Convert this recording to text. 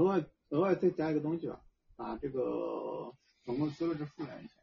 额外额外再加一个东西吧，把这个总共四个字复原一下。